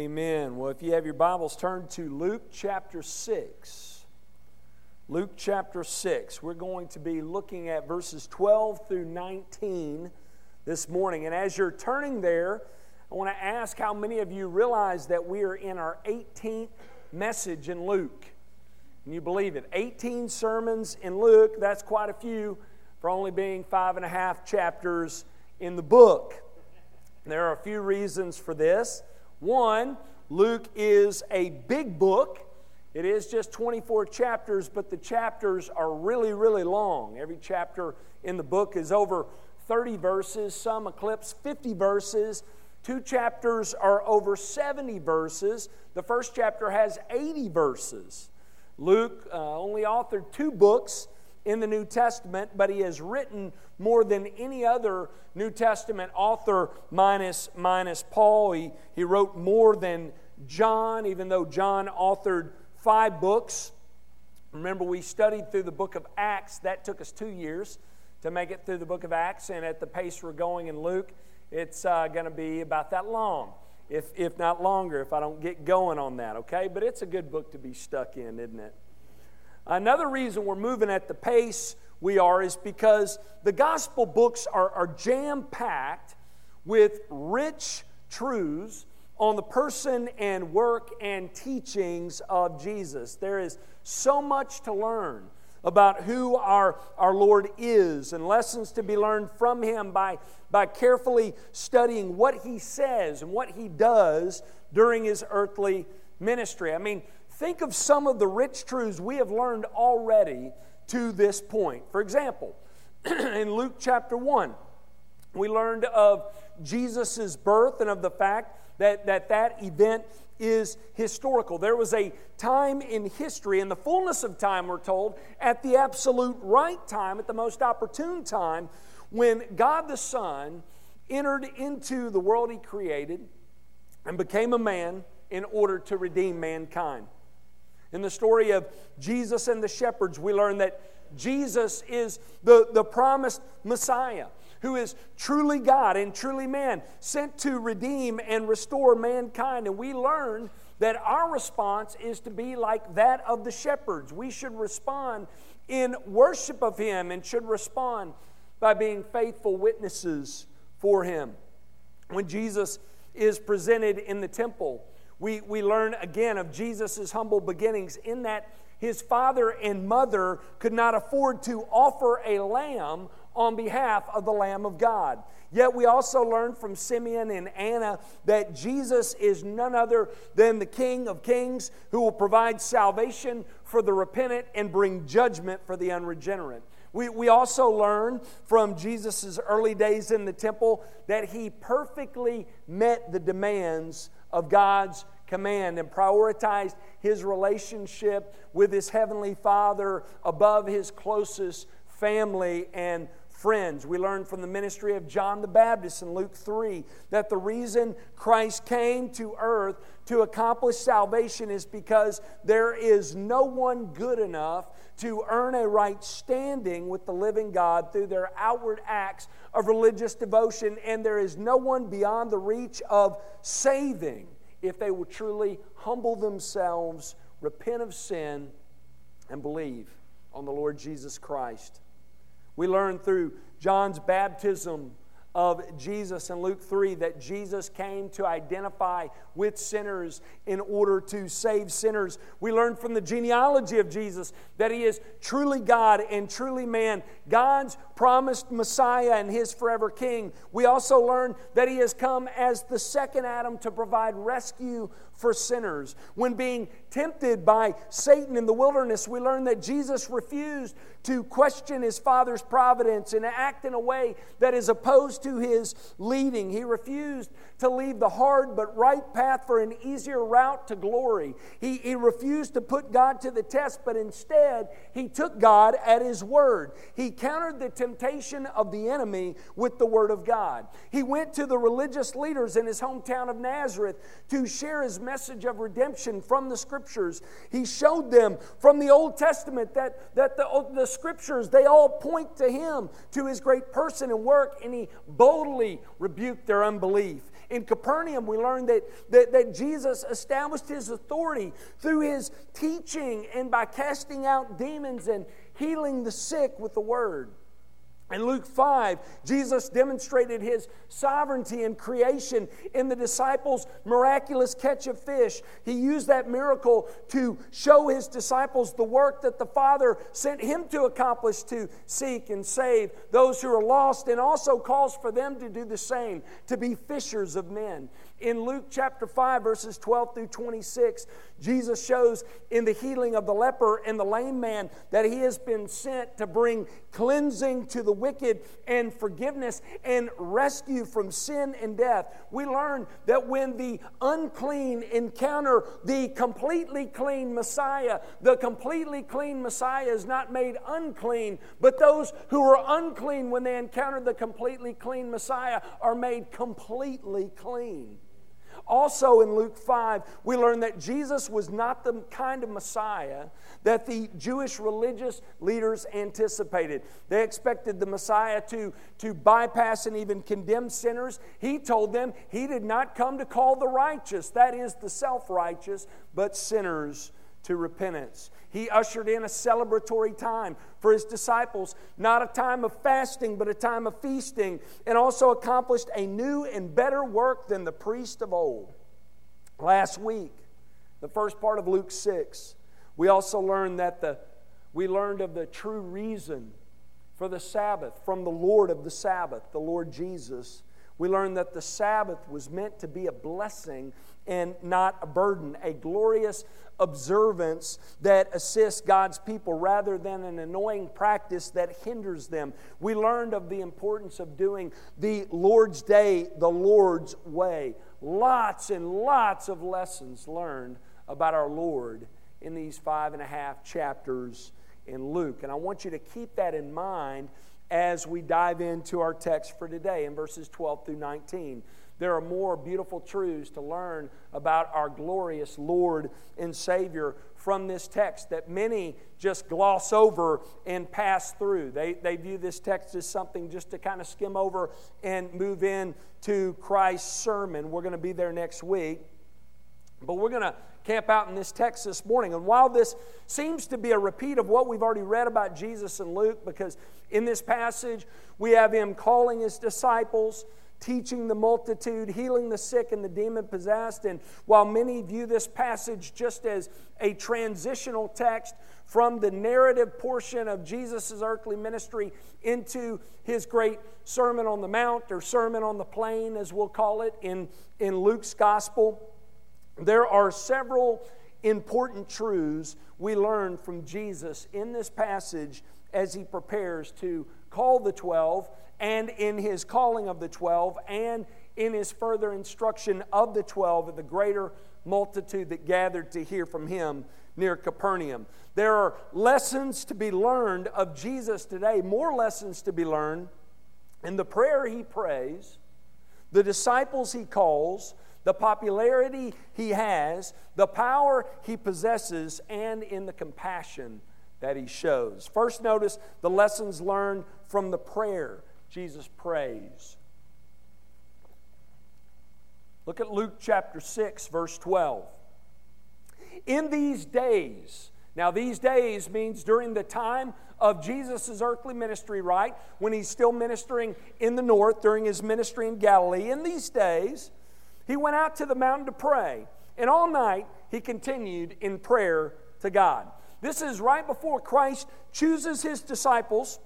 Amen. Well, if you have your Bibles, turn to Luke chapter 6. Luke chapter 6. We're going to be looking at verses 12 through 19 this morning. And as you're turning there, I want to ask how many of you realize that we are in our 18th message in Luke. Can you believe it? 18 sermons in Luke, that's quite a few for only being five and a half chapters in the book. There are a few reasons for this. One, Luke is a big book. It is just 24 chapters, but the chapters are really, really long. Every chapter in the book is over 30 verses, some eclipse 50 verses. Two chapters are over 70 verses. The first chapter has 80 verses. Luke uh, only authored two books in the New Testament, but he has written more than any other New Testament author minus, minus Paul. He, he wrote more than John, even though John authored five books. Remember, we studied through the book of Acts. That took us two years to make it through the book of Acts, and at the pace we're going in Luke, it's uh, going to be about that long, if, if not longer, if I don't get going on that, okay? But it's a good book to be stuck in, isn't it? Another reason we're moving at the pace we are is because the gospel books are, are jam packed with rich truths on the person and work and teachings of Jesus. There is so much to learn about who our, our Lord is and lessons to be learned from Him by, by carefully studying what He says and what He does during His earthly ministry. I mean, think of some of the rich truths we have learned already to this point. For example, in Luke chapter 1, we learned of Jesus' birth and of the fact that that, that event is historical. There was a time in history, in the fullness of time, we're told, at the absolute right time, at the most opportune time, when God the Son entered into the world He created and became a man in order to redeem mankind. In the story of Jesus and the shepherds, we learn that Jesus is the, the promised Messiah who is truly God and truly man, sent to redeem and restore mankind. And we learn that our response is to be like that of the shepherds. We should respond in worship of Him and should respond by being faithful witnesses for Him. When Jesus is presented in the temple, we, we learn again of Jesus' humble beginnings in that his father and mother could not afford to offer a lamb on behalf of the Lamb of God. Yet we also learn from Simeon and Anna that Jesus is none other than the King of Kings who will provide salvation for the repentant and bring judgment for the unregenerate. We, we also learn from Jesus' early days in the temple that he perfectly met the demands of God's command and prioritized his relationship with his heavenly Father above his closest family and friends. We learn from the ministry of John the Baptist in Luke 3 that the reason Christ came to earth to accomplish salvation is because there is no one good enough to earn a right standing with the living God through their outward acts of religious devotion, and there is no one beyond the reach of saving if they will truly humble themselves, repent of sin, and believe on the Lord Jesus Christ. We learn through John's baptism of Jesus in Luke 3 that Jesus came to identify with sinners in order to save sinners. We learn from the genealogy of Jesus that he is truly God and truly man, God's promised Messiah and his forever king. We also learn that he has come as the second Adam to provide rescue for sinners. When being tempted by Satan in the wilderness, we learn that Jesus refused to question his Father's providence and act in a way that is opposed to his leading. He refused to leave the hard but right path for an easier route to glory. He, he refused to put God to the test, but instead, he took God at his word. He countered the temptation of the enemy with the word of God. He went to the religious leaders in his hometown of Nazareth to share his message of redemption from the scriptures. He showed them from the Old Testament that, that the, oh, the scriptures, they all point to him, to his great person and work, and he boldly rebuked their unbelief. In Capernaum, we learned that, that, that Jesus established his authority through his teaching and by casting out demons and healing the sick with the word. In Luke 5, Jesus demonstrated his sovereignty in creation in the disciples' miraculous catch of fish. He used that miracle to show his disciples the work that the Father sent him to accomplish to seek and save those who are lost, and also calls for them to do the same, to be fishers of men. In Luke chapter 5, verses 12 through 26, Jesus shows in the healing of the leper and the lame man that he has been sent to bring cleansing to the wicked and forgiveness and rescue from sin and death. We learn that when the unclean encounter the completely clean Messiah, the completely clean Messiah is not made unclean, but those who are unclean when they encounter the completely clean Messiah are made completely clean. Also in Luke 5, we learn that Jesus was not the kind of Messiah that the Jewish religious leaders anticipated. They expected the Messiah to, to bypass and even condemn sinners. He told them he did not come to call the righteous, that is, the self righteous, but sinners to repentance. He ushered in a celebratory time for his disciples, not a time of fasting, but a time of feasting, and also accomplished a new and better work than the priest of old. Last week, the first part of Luke 6, we also learned that the we learned of the true reason for the Sabbath from the Lord of the Sabbath, the Lord Jesus. We learned that the Sabbath was meant to be a blessing and not a burden, a glorious observance that assists God's people rather than an annoying practice that hinders them. We learned of the importance of doing the Lord's Day the Lord's way. Lots and lots of lessons learned about our Lord in these five and a half chapters in Luke. And I want you to keep that in mind as we dive into our text for today in verses 12 through 19 there are more beautiful truths to learn about our glorious Lord and Savior from this text that many just gloss over and pass through. They, they view this text as something just to kind of skim over and move in to Christ's sermon. We're going to be there next week. But we're going to camp out in this text this morning. And while this seems to be a repeat of what we've already read about Jesus and Luke, because in this passage we have him calling his disciples teaching the multitude, healing the sick and the demon possessed. And while many view this passage just as a transitional text from the narrative portion of Jesus' earthly ministry into his great Sermon on the Mount or Sermon on the Plain, as we'll call it in, in Luke's Gospel, there are several important truths we learn from Jesus in this passage as he prepares to call the 12 and in his calling of the 12 and in his further instruction of the 12 of the greater multitude that gathered to hear from him near Capernaum. There are lessons to be learned of Jesus today, more lessons to be learned in the prayer he prays, the disciples he calls, the popularity he has, the power he possesses, and in the compassion that he shows. First, notice the lessons learned from the prayer Jesus prays. Look at Luke chapter 6, verse 12. In these days, now these days means during the time of Jesus' earthly ministry, right? When he's still ministering in the north during his ministry in Galilee. In these days, he went out to the mountain to pray, and all night he continued in prayer to God. This is right before Christ chooses his disciples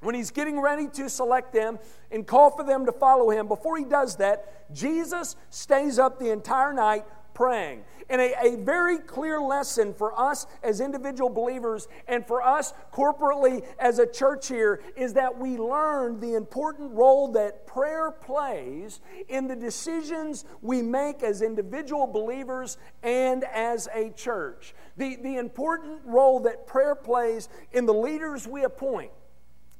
when he's getting ready to select them and call for them to follow him, before he does that, Jesus stays up the entire night praying. And a, a, very clear lesson for us as individual believers and for us corporately as a church here is that we learn the important role that prayer plays in the decisions we make as individual believers and as a church. The, the important role that prayer plays in the leaders we appoint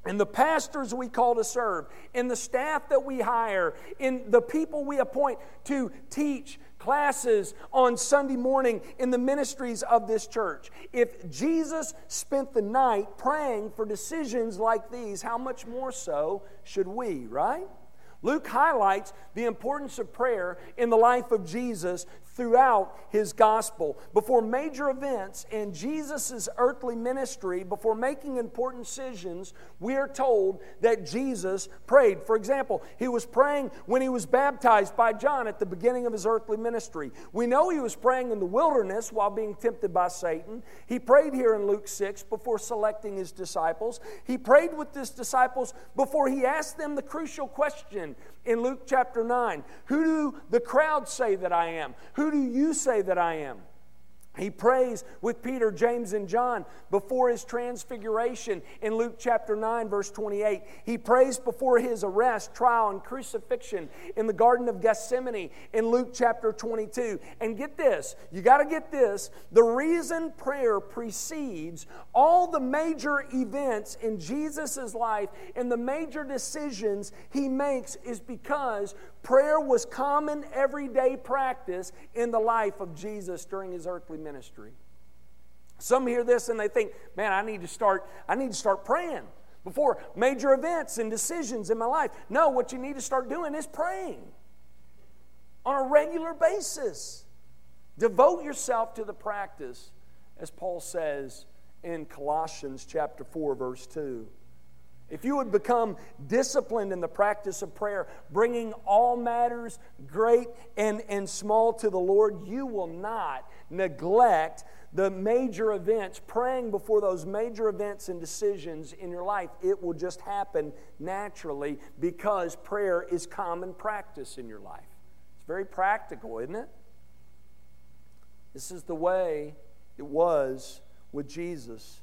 and the pastors we call to serve, in the staff that we hire, in the people we appoint to teach classes on Sunday morning in the ministries of this church. If Jesus spent the night praying for decisions like these, how much more so should we, right? Luke highlights the importance of prayer in the life of Jesus throughout his gospel. Before major events in Jesus' earthly ministry, before making important decisions, we are told that Jesus prayed. For example, he was praying when he was baptized by John at the beginning of his earthly ministry. We know he was praying in the wilderness while being tempted by Satan. He prayed here in Luke 6 before selecting his disciples. He prayed with his disciples before he asked them the crucial question in Luke chapter 9 Who do the crowd say that I am? Who do you say that I am? He prays with Peter, James, and John before his transfiguration in Luke chapter 9, verse 28. He prays before his arrest, trial, and crucifixion in the Garden of Gethsemane in Luke chapter 22. And get this, you got to get this. The reason prayer precedes all the major events in Jesus' life and the major decisions he makes is because prayer was common everyday practice in the life of Jesus during his earthly ministry. Some hear this and they think, man, I need to start, I need to start praying before major events and decisions in my life. No, what you need to start doing is praying on a regular basis. Devote yourself to the practice, as Paul says in Colossians chapter 4, verse 2. If you would become disciplined in the practice of prayer, bringing all matters, great and, and small, to the Lord, you will not neglect the major events, praying before those major events and decisions in your life. It will just happen naturally because prayer is common practice in your life. It's very practical, isn't it? This is the way it was with Jesus.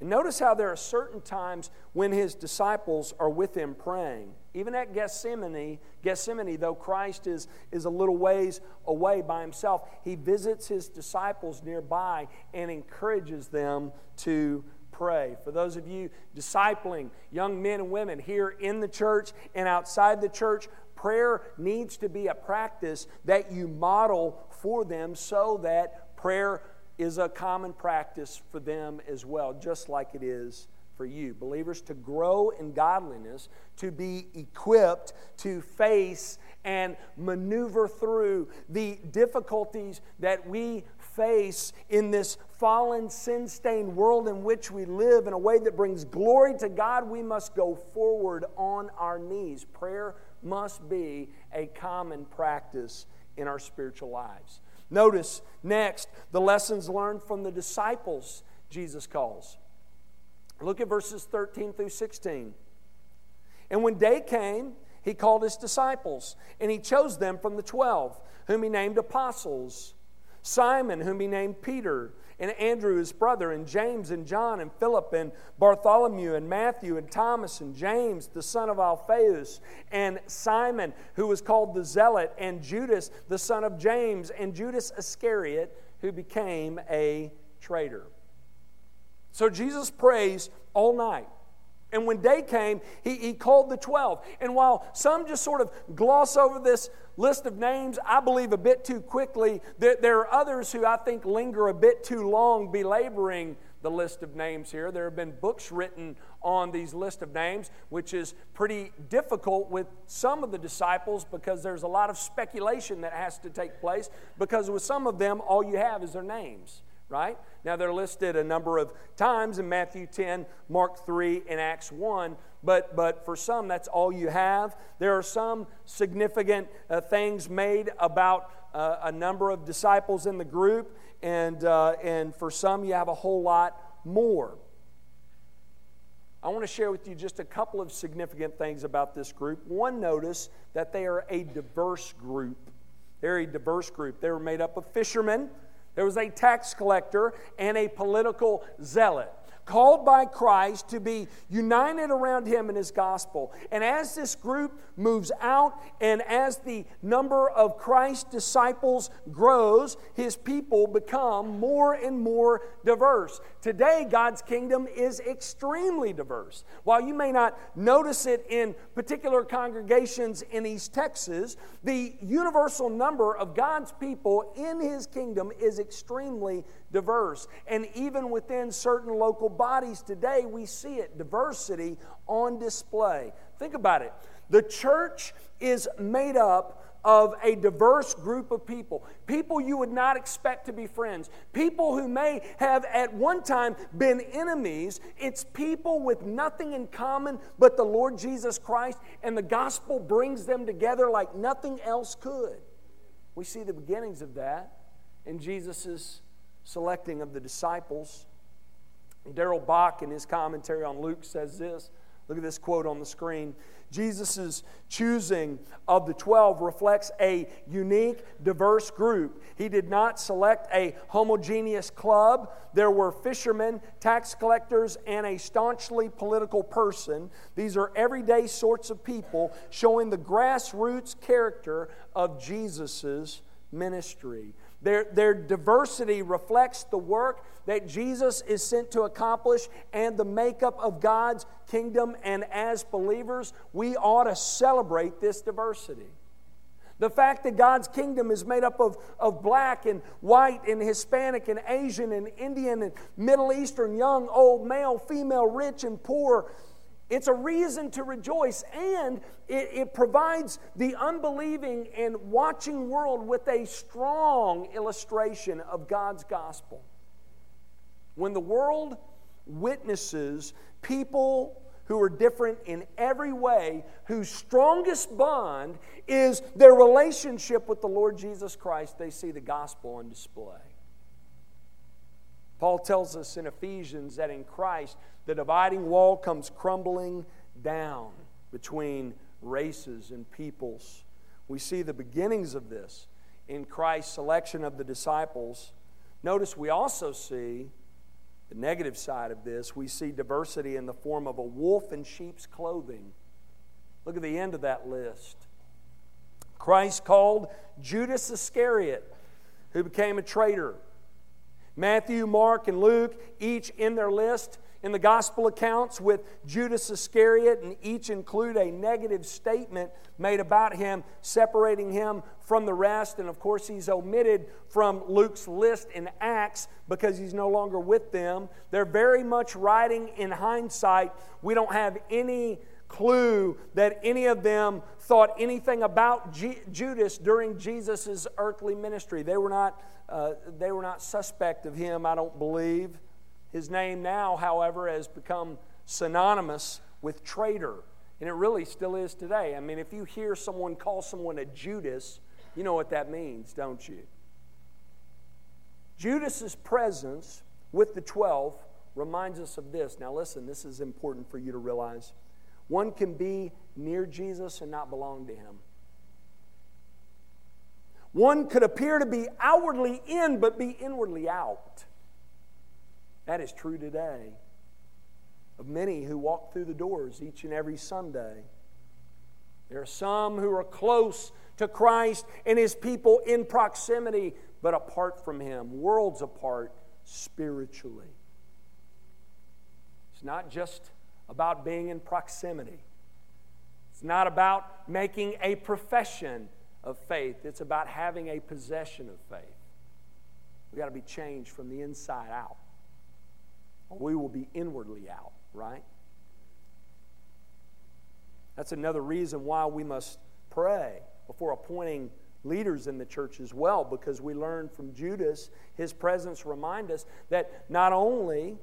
And notice how there are certain times when his disciples are with him praying. Even at Gethsemane, Gethsemane, though Christ is, is a little ways away by himself, he visits his disciples nearby and encourages them to pray. For those of you discipling young men and women here in the church and outside the church, prayer needs to be a practice that you model for them so that prayer is a common practice for them as well, just like it is for you. Believers, to grow in godliness, to be equipped to face and maneuver through the difficulties that we face in this fallen, sin stained world in which we live in a way that brings glory to God, we must go forward on our knees. Prayer must be a common practice in our spiritual lives. Notice next the lessons learned from the disciples Jesus calls. Look at verses 13 through 16. And when day came, he called his disciples, and he chose them from the twelve, whom he named apostles Simon, whom he named Peter and Andrew his brother, and James and John and Philip and Bartholomew and Matthew and Thomas and James the son of Alphaeus and Simon who was called the Zealot and Judas the son of James and Judas Iscariot who became a traitor. So Jesus prays all night. And when day came, he, he called the 12. And while some just sort of gloss over this list of names, I believe a bit too quickly, that there are others who I think linger a bit too long belaboring the list of names here. There have been books written on these list of names, which is pretty difficult with some of the disciples because there's a lot of speculation that has to take place because with some of them, all you have is their names right? Now they're listed a number of times in Matthew 10, Mark 3, and Acts 1, but, but for some, that's all you have. There are some significant uh, things made about uh, a number of disciples in the group, and, uh, and for some, you have a whole lot more. I want to share with you just a couple of significant things about this group. One, notice that they are a diverse group. They're a diverse group. They were made up of fishermen there was a tax collector and a political zealot called by Christ to be united around him and his gospel. And as this group moves out and as the number of Christ's disciples grows, his people become more and more diverse. Today, God's kingdom is extremely diverse. While you may not notice it in particular congregations in East Texas, the universal number of God's people in his kingdom is extremely diverse. And even within certain local bodies today, we see it diversity on display. Think about it. The church is made up of a diverse group of people. People you would not expect to be friends. People who may have at one time been enemies. It's people with nothing in common but the Lord Jesus Christ, and the gospel brings them together like nothing else could. We see the beginnings of that in Jesus' selecting of the disciples. Darrell Bock, in his commentary on Luke, says this. Look at this quote on the screen. Jesus' choosing of the 12 reflects a unique, diverse group. He did not select a homogeneous club. There were fishermen, tax collectors, and a staunchly political person. These are everyday sorts of people showing the grassroots character of Jesus' ministry. Their, their diversity reflects the work that Jesus is sent to accomplish and the makeup of God's kingdom. And as believers, we ought to celebrate this diversity. The fact that God's kingdom is made up of, of black and white and Hispanic and Asian and Indian and Middle Eastern, young, old, male, female, rich and poor, it's a reason to rejoice, and it, it, provides the unbelieving and watching world with a strong illustration of God's gospel. When the world witnesses people who are different in every way, whose strongest bond is their relationship with the Lord Jesus Christ, they see the gospel on display. Paul tells us in Ephesians that in Christ, the dividing wall comes crumbling down between races and peoples. We see the beginnings of this in Christ's selection of the disciples. Notice we also see the negative side of this. We see diversity in the form of a wolf in sheep's clothing. Look at the end of that list. Christ called Judas Iscariot, who became a traitor. Matthew, Mark, and Luke, each in their list in the gospel accounts with Judas Iscariot, and each include a negative statement made about him, separating him from the rest. And of course, he's omitted from Luke's list in Acts because he's no longer with them. They're very much writing in hindsight. We don't have any clue that any of them thought anything about G- Judas during Jesus' earthly ministry. They were, not, uh, they were not suspect of him, I don't believe. His name now, however, has become synonymous with traitor. And it really still is today. I mean, if you hear someone call someone a Judas, you know what that means, don't you? Judas's presence with the 12 reminds us of this. Now, listen, this is important for you to realize. One can be near Jesus and not belong to him. One could appear to be outwardly in, but be inwardly out. That is true today of many who walk through the doors each and every Sunday. There are some who are close to Christ and his people in proximity, but apart from him, worlds apart spiritually. It's not just about being in proximity. It's not about making a profession of faith, it's about having a possession of faith. We've got to be changed from the inside out, we will be inwardly out, right? That's another reason why we must pray before appointing leaders in the church as well, because we learn from Judas, his presence remind us that not only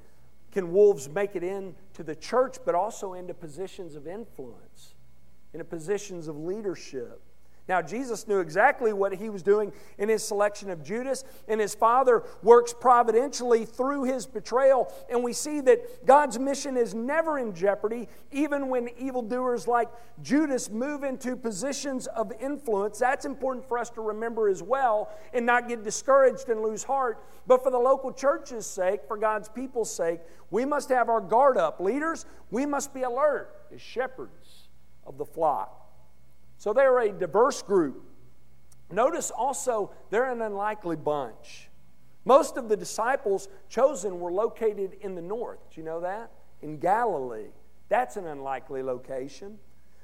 can wolves make it into the church, but also into positions of influence, into positions of leadership. Now, Jesus knew exactly what he was doing in his selection of Judas, and his Father works providentially through his betrayal. And we see that God's mission is never in jeopardy, even when evildoers like Judas move into positions of influence. That's important for us to remember as well and not get discouraged and lose heart. But for the local church's sake, for God's people's sake, we must have our guard up. Leaders, we must be alert as shepherds of the flock. So they're a diverse group. Notice also they're an unlikely bunch. Most of the disciples chosen were located in the north. Do you know that? In Galilee. That's an unlikely location.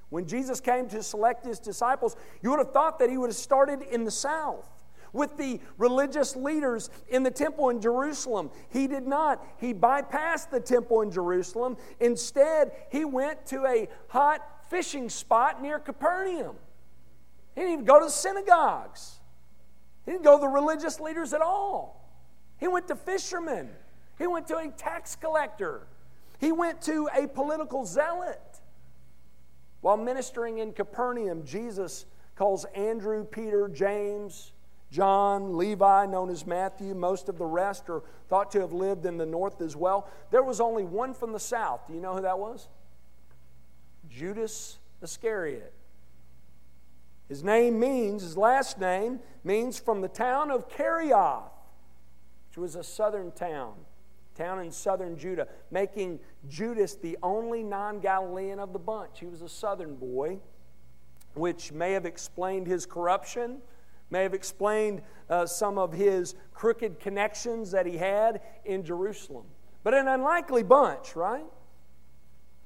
When Jesus came to select his disciples, you would have thought that he would have started in the south with the religious leaders in the temple in Jerusalem. He did not. He bypassed the temple in Jerusalem. Instead, he went to a hot fishing spot near Capernaum. He didn't even go to the synagogues. He didn't go to the religious leaders at all. He went to fishermen. He went to a tax collector. He went to a political zealot. While ministering in Capernaum, Jesus calls Andrew, Peter, James, John, Levi, known as Matthew, most of the rest are thought to have lived in the north as well. There was only one from the south. Do you know who that was? Judas Iscariot. His name means, his last name means from the town of Kerioth, which was a southern town, town in southern Judah, making Judas the only non Galilean of the bunch. He was a southern boy, which may have explained his corruption may have explained uh, some of his crooked connections that he had in Jerusalem. But an unlikely bunch, right?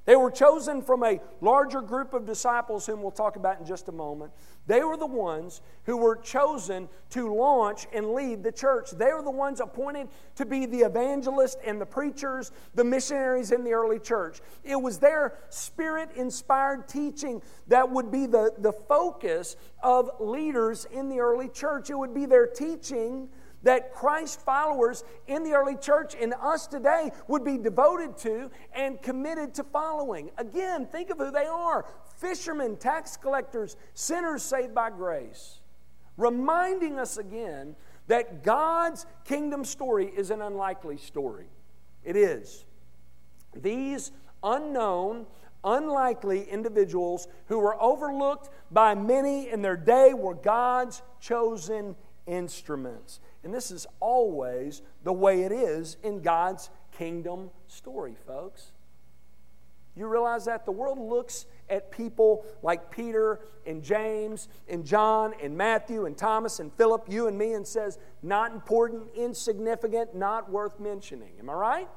They were chosen from a larger group of disciples, whom we'll talk about in just a moment. They were the ones who were chosen to launch and lead the church. They were the ones appointed to be the evangelists and the preachers, the missionaries in the early church. It was their spirit inspired teaching that would be the, the focus of leaders in the early church. It would be their teaching that Christ followers in the early church and us today would be devoted to and committed to following. Again, think of who they are fishermen, tax collectors, sinners saved by grace. Reminding us again that God's kingdom story is an unlikely story. It is. These unknown, unlikely individuals who were overlooked by many in their day were God's chosen instruments. And this is always the way it is in God's kingdom story, folks. You realize that? The world looks at people like Peter and James and John and Matthew and Thomas and Philip, you and me, and says, not important, insignificant, not worth mentioning. Am I right?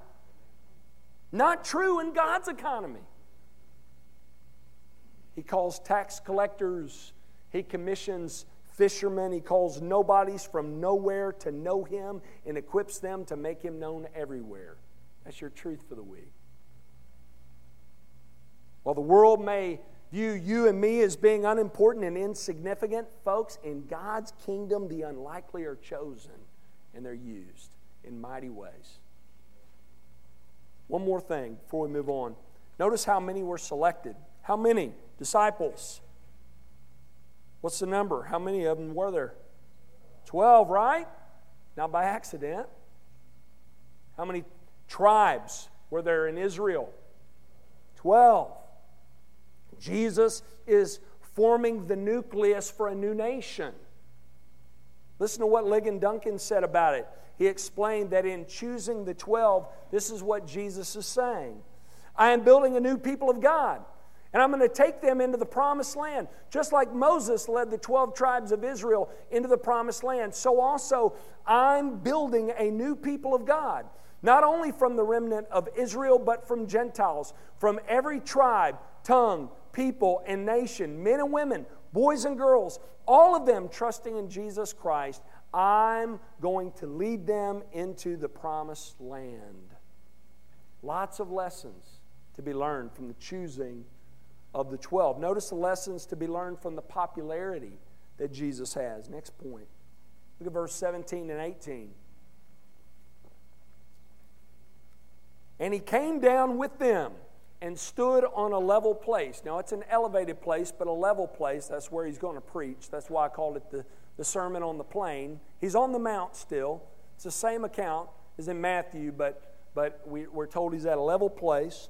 Not true in God's economy. He calls tax collectors, he commissions fishermen. He calls nobodies from nowhere to know him and equips them to make him known everywhere. That's your truth for the week. While the world may view you and me as being unimportant and insignificant, folks, in God's kingdom, the unlikely are chosen and they're used in mighty ways. One more thing before we move on. Notice how many were selected. How many? Disciples. What's the number? How many of them were there? 12, right? Not by accident. How many tribes were there in Israel? 12. Jesus is forming the nucleus for a new nation. Listen to what Ligon Duncan said about it. He explained that in choosing the 12, this is what Jesus is saying I am building a new people of God. And I'm going to take them into the promised land. Just like Moses led the 12 tribes of Israel into the promised land, so also I'm building a new people of God. Not only from the remnant of Israel, but from Gentiles, from every tribe, tongue, people, and nation, men and women, boys and girls, all of them trusting in Jesus Christ. I'm going to lead them into the promised land. Lots of lessons to be learned from the choosing of the 12. Notice the lessons to be learned from the popularity that Jesus has. Next point. Look at verse 17 and 18. And he came down with them and stood on a level place. Now, it's an elevated place, but a level place. That's where he's going to preach. That's why I called it the, the Sermon on the Plain. He's on the mount still. It's the same account as in Matthew, but, but we, we're told he's at a level place.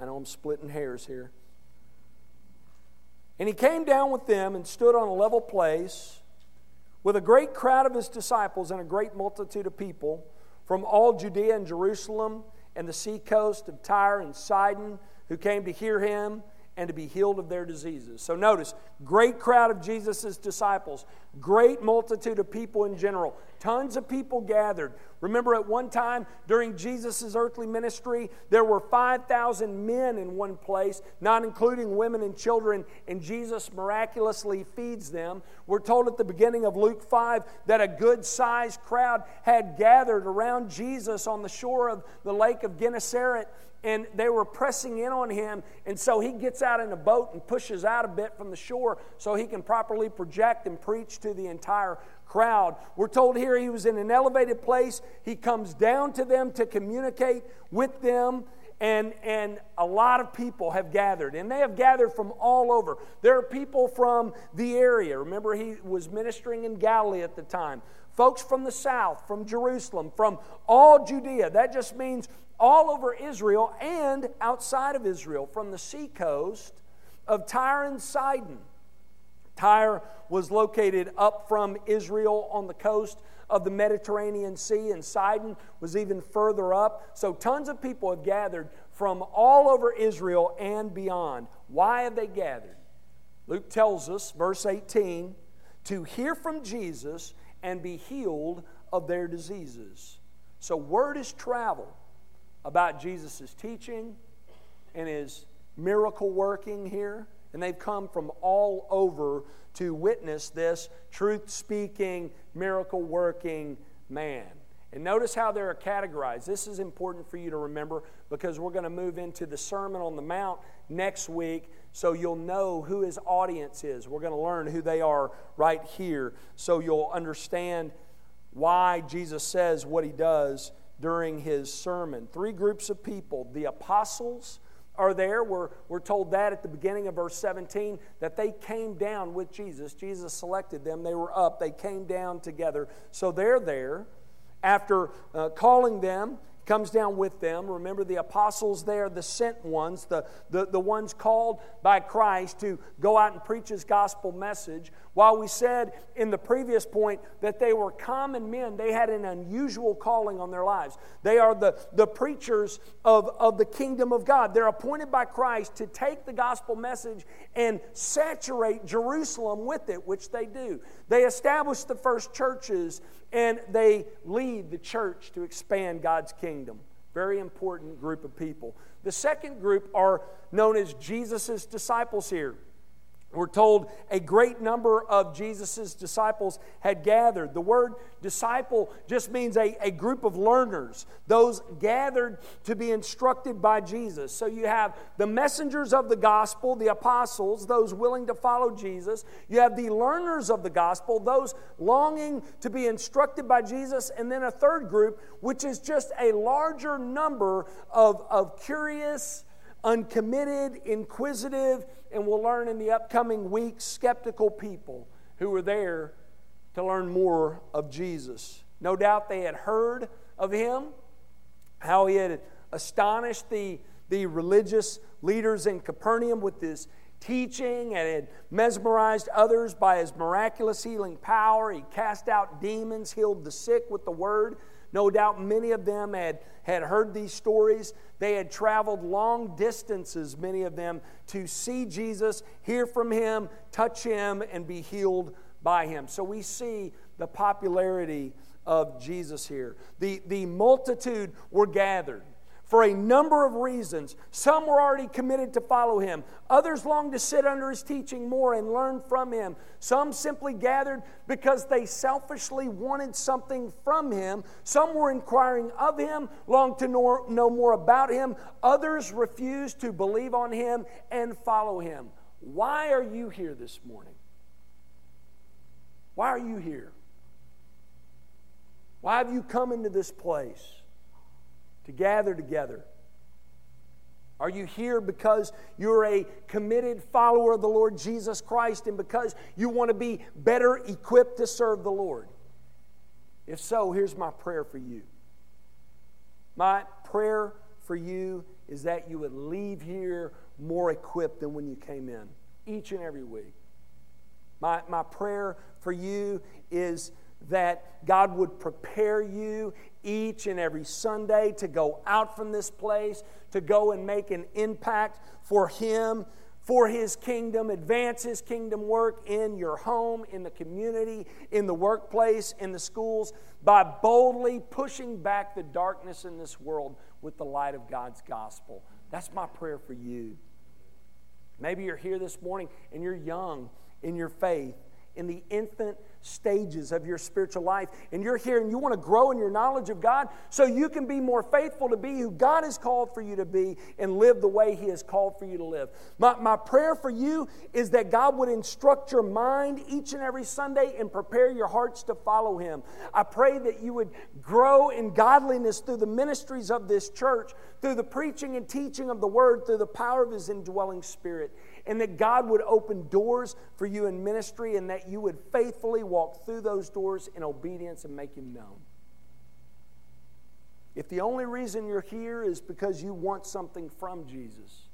I know I'm splitting hairs here. And he came down with them and stood on a level place with a great crowd of his disciples and a great multitude of people from all Judea and Jerusalem and the seacoast of Tyre and Sidon who came to hear him and to be healed of their diseases. So notice, great crowd of Jesus' disciples, great multitude of people in general. Tons of people gathered. Remember, at one time during Jesus' earthly ministry, there were 5,000 men in one place, not including women and children, and Jesus miraculously feeds them. We're told at the beginning of Luke 5 that a good sized crowd had gathered around Jesus on the shore of the lake of Gennesaret and they were pressing in on him. And so he gets out in a boat and pushes out a bit from the shore so he can properly project and preach to the entire crowd. We're told here he was in an elevated place. He comes down to them to communicate with them. And, and a lot of people have gathered, and they have gathered from all over. There are people from the area. Remember, he was ministering in Galilee at the time. Folks from the south, from Jerusalem, from all Judea. That just means all over Israel and outside of Israel, from the seacoast of Tyre and Sidon. Tyre was located up from Israel on the coast of the Mediterranean Sea, and Sidon was even further up. So, tons of people have gathered from all over Israel and beyond. Why have they gathered? Luke tells us, verse 18, to hear from Jesus and be healed of their diseases. So, word is traveled about Jesus' teaching and his miracle working here. And they've come from all over to witness this truth speaking, miracle working man. And notice how they're categorized. This is important for you to remember because we're going to move into the Sermon on the Mount next week so you'll know who his audience is. We're going to learn who they are right here so you'll understand why Jesus says what he does during his sermon. Three groups of people the apostles are there. We're, we're told that at the beginning of verse 17 that they came down with Jesus. Jesus selected them. They were up, they came down together. So they're there. After uh, calling them, comes down with them. Remember, the apostles there, the sent ones, the, the, the ones called by Christ to go out and preach his gospel message. While we said in the previous point that they were common men, they had an unusual calling on their lives. They are the, the preachers of, of the kingdom of God. They're appointed by Christ to take the gospel message and saturate Jerusalem with it, which they do. They establish the first churches and they lead the church to expand God's kingdom. Very important group of people. The second group are known as Jesus' disciples here. We're told a great number of Jesus' disciples had gathered. The word disciple just means a, a group of learners, those gathered to be instructed by Jesus. So you have the messengers of the gospel, the apostles, those willing to follow Jesus. You have the learners of the gospel, those longing to be instructed by Jesus. And then a third group, which is just a larger number of, of curious, uncommitted, inquisitive, and we'll learn in the upcoming weeks skeptical people who were there to learn more of Jesus. No doubt they had heard of him, how he had astonished the, the religious leaders in Capernaum with his teaching and had mesmerized others by his miraculous healing power. He cast out demons, healed the sick with the word. No doubt many of them had, had heard these stories. They had traveled long distances, many of them, to see Jesus, hear from him, touch him, and be healed by him. So we see the popularity of Jesus here. The, the multitude were gathered for a number of reasons. Some were already committed to follow him, others longed to sit under his teaching more and learn from him. Some simply gathered because they selfishly wanted something from him. Some were inquiring of him, longed to know, more about him. Others refused to believe on him and follow him. Why are you here this morning? Why are you here? Why have you come into this place? To gather together? Are you here because you're a committed follower of the Lord Jesus Christ and because you want to be better equipped to serve the Lord? If so, here's my prayer for you. My prayer for you is that you would leave here more equipped than when you came in, each and every week. My, my prayer for you is that God would prepare you each and every Sunday to go out from this place, to go and make an impact for Him, for his kingdom, advance his kingdom work in your home, in the community, in the workplace, in the schools, by boldly pushing back the darkness in this world with the light of God's gospel. That's my prayer for you. Maybe you're here this morning and you're young in your faith, in the infant stages of your spiritual life. And you're here and you want to grow in your knowledge of God so you can be more faithful to be who God has called for you to be and live the way He has called for you to live. My, my prayer for you is that God would instruct your mind each and every Sunday and prepare your hearts to follow Him. I pray that you would grow in godliness through the ministries of this church, through the preaching and teaching of the Word, through the power of His indwelling Spirit and that God would open doors for you in ministry and that you would faithfully walk through those doors in obedience and make Him known. If the only reason you're here is because you want something from Jesus,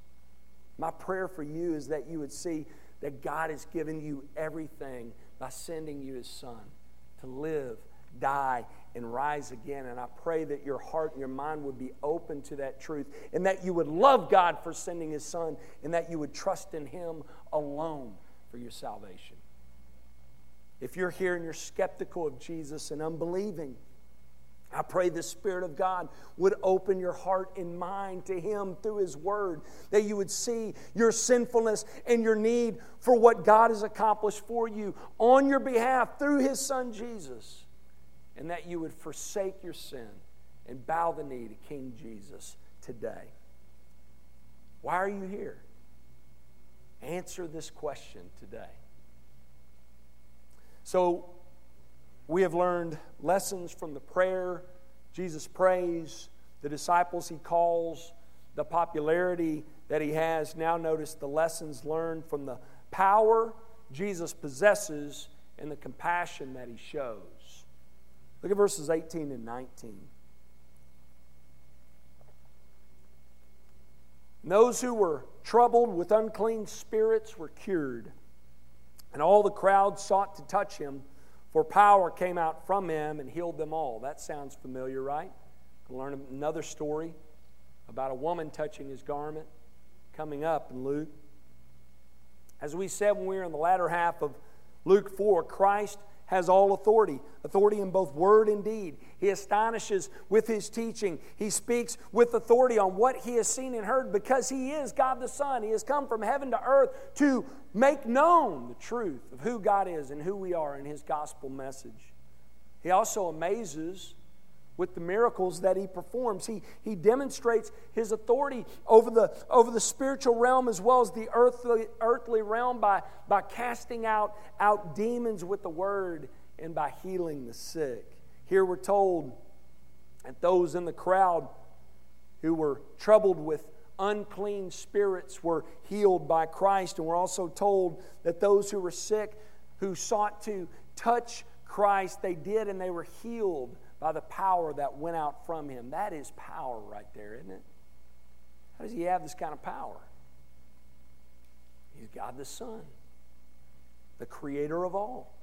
my prayer for you is that you would see that God has given you everything by sending you His Son to live, die, and rise again. And I pray that your heart and your mind would be open to that truth and that you would love God for sending His Son and that you would trust in Him alone for your salvation. If you're here and you're skeptical of Jesus and unbelieving, I pray the Spirit of God would open your heart and mind to Him through His Word, that you would see your sinfulness and your need for what God has accomplished for you on your behalf through His Son Jesus and that you would forsake your sin and bow the knee to King Jesus today. Why are you here? Answer this question today. So, we have learned lessons from the prayer Jesus prays, the disciples he calls, the popularity that he has. Now, notice the lessons learned from the power Jesus possesses and the compassion that he shows. Look at verses 18 and 19. And those who were troubled with unclean spirits were cured, and all the crowd sought to touch him, for power came out from him and healed them all. That sounds familiar, right? Learn another story about a woman touching his garment coming up in Luke. As we said when we were in the latter half of Luke 4, Christ has all authority, authority in both word and deed. He astonishes with his teaching. He speaks with authority on what he has seen and heard because he is God the Son. He has come from heaven to earth to make known the truth of who God is and who we are in his gospel message. He also amazes with the miracles that he performs. He, he demonstrates his authority over the, over the spiritual realm as well as the earthly, earthly realm by, by casting out, out demons with the word and by healing the sick. Here we're told that those in the crowd who were troubled with unclean spirits were healed by Christ. And we're also told that those who were sick, who sought to touch Christ, they did and they were healed by the power that went out from him. That is power right there, isn't it? How does he have this kind of power? He's God the Son, the creator of all,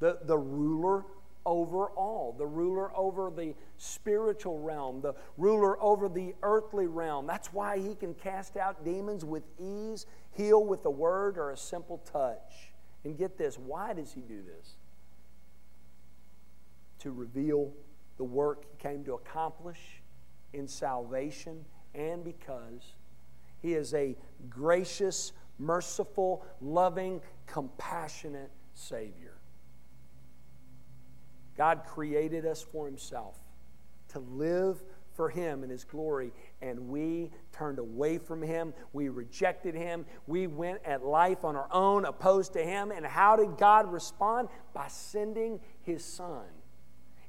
the, the ruler over all, the ruler over the spiritual realm, the ruler over the earthly realm. That's why he can cast out demons with ease, heal with a word or a simple touch. And get this why does he do this? To reveal the work he came to accomplish in salvation and because he is a gracious, merciful, loving, compassionate Savior. God created us for himself to live for him in his glory and we turned away from him. We rejected him. We went at life on our own opposed to him. And how did god respond? By sending his son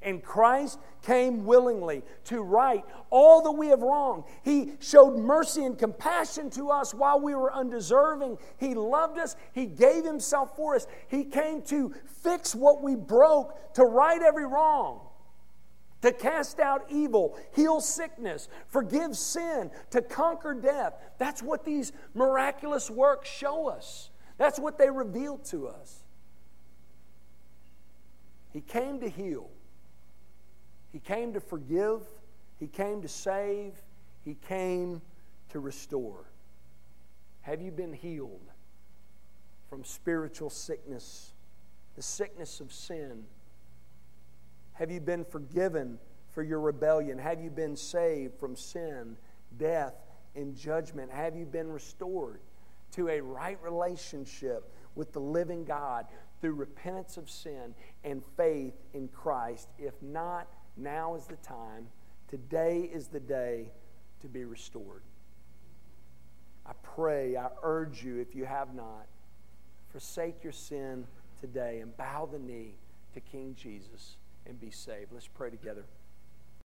and Christ came willingly to right all that we have wronged. He showed mercy and compassion to us while we were undeserving. He loved us. He gave Himself for us. He came to fix what we broke, to right every wrong, to cast out evil, heal sickness, forgive sin, to conquer death. That's what these miraculous works show us. That's what they reveal to us. He came to heal. He came to forgive, He came to save, He came to restore. Have you been healed from spiritual sickness, the sickness of sin? Have you been forgiven for your rebellion? Have you been saved from sin, death, and judgment? Have you been restored to a right relationship with the living God through repentance of sin and faith in Christ? If not, now is the time. Today is the day to be restored. I pray, I urge you, if you have not, forsake your sin today and bow the knee to King Jesus and be saved. Let's pray together.